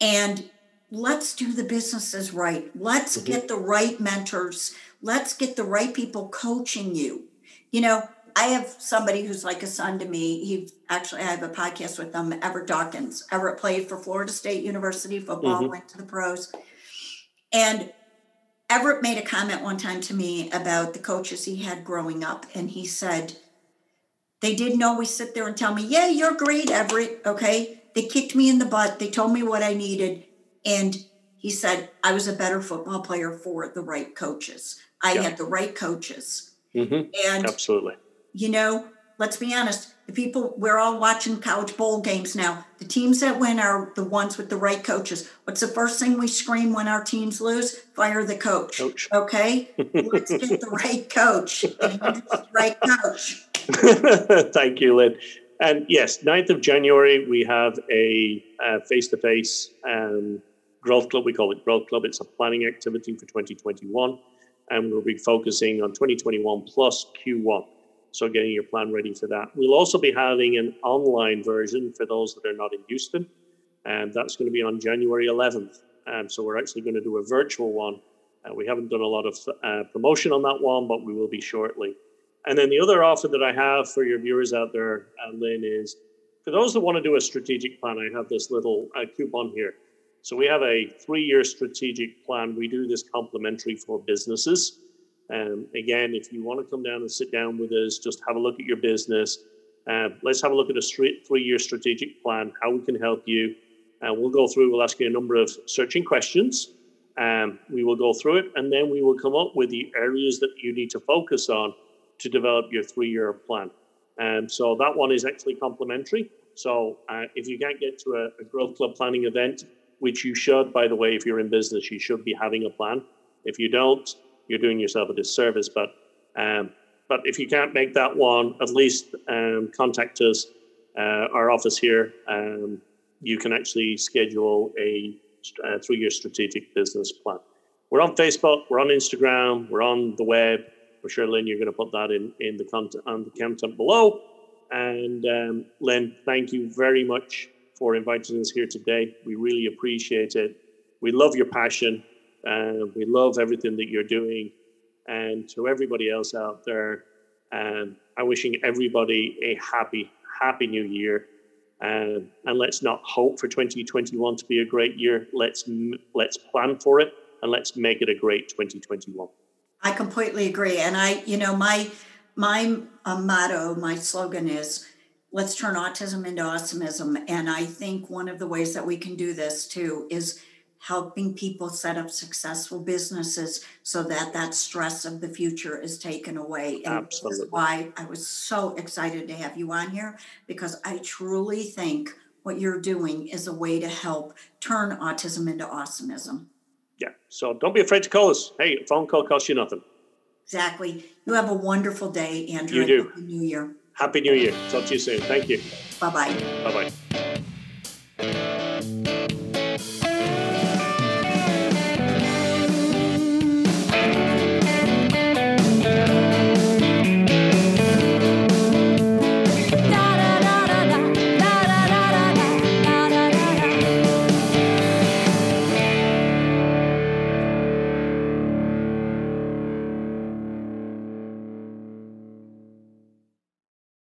And let's do the businesses right. Let's mm-hmm. get the right mentors. Let's get the right people coaching you. You know, I have somebody who's like a son to me. He actually, I have a podcast with them, Everett Dawkins. Everett played for Florida State University football, mm-hmm. went to the pros. And Everett made a comment one time to me about the coaches he had growing up. And he said, they didn't always sit there and tell me, yeah, you're great, Everett. Okay. They kicked me in the butt. They told me what I needed. And he said, I was a better football player for the right coaches. I yeah. had the right coaches. Mm-hmm. And absolutely you know, let's be honest, the people we're all watching college bowl games now. The teams that win are the ones with the right coaches. What's the first thing we scream when our teams lose? Fire the coach. coach. Okay, let's get the right coach. the right coach. Thank you, Lynn. And yes, 9th of January, we have a face to face growth club. We call it Growth Club. It's a planning activity for 2021. And we'll be focusing on 2021 plus Q1. So getting your plan ready for that. We'll also be having an online version for those that are not in Houston, and that's going to be on January 11th. Um, so we're actually going to do a virtual one. Uh, we haven't done a lot of uh, promotion on that one, but we will be shortly. And then the other offer that I have for your viewers out there, uh, Lynn, is for those that want to do a strategic plan, I have this little uh, coupon here. So we have a three-year strategic plan. We do this complimentary for businesses. Um, again, if you want to come down and sit down with us, just have a look at your business. Uh, let's have a look at a three year strategic plan, how we can help you. Uh, we'll go through, we'll ask you a number of searching questions. Um, we will go through it, and then we will come up with the areas that you need to focus on to develop your three year plan. Um, so that one is actually complimentary. So uh, if you can't get to a, a growth club planning event, which you should, by the way, if you're in business, you should be having a plan. If you don't, you're doing yourself a disservice. But um, but if you can't make that one, at least um, contact us, uh, our office here. Um, you can actually schedule a, a three-year strategic business plan. We're on Facebook, we're on Instagram, we're on the web. For sure, Lynn, you're going to put that in in the content on the content below. And um, Lynn, thank you very much for inviting us here today. We really appreciate it. We love your passion. And we love everything that you're doing. And to everybody else out there, um, I'm wishing everybody a happy, happy new year. Uh, and let's not hope for 2021 to be a great year. Let's let's plan for it and let's make it a great 2021. I completely agree, and I, you know, my my uh, motto, my slogan is let's turn autism into awesomeism. And I think one of the ways that we can do this too is helping people set up successful businesses so that that stress of the future is taken away. And Absolutely. That's why I was so excited to have you on here because I truly think what you're doing is a way to help turn autism into awesomeism. Yeah. So don't be afraid to call us. Hey, a phone call costs you nothing. Exactly. You have a wonderful day, Andrew. You do. New Year. Happy New Year. Talk to you soon. Thank you. Bye bye. Bye bye.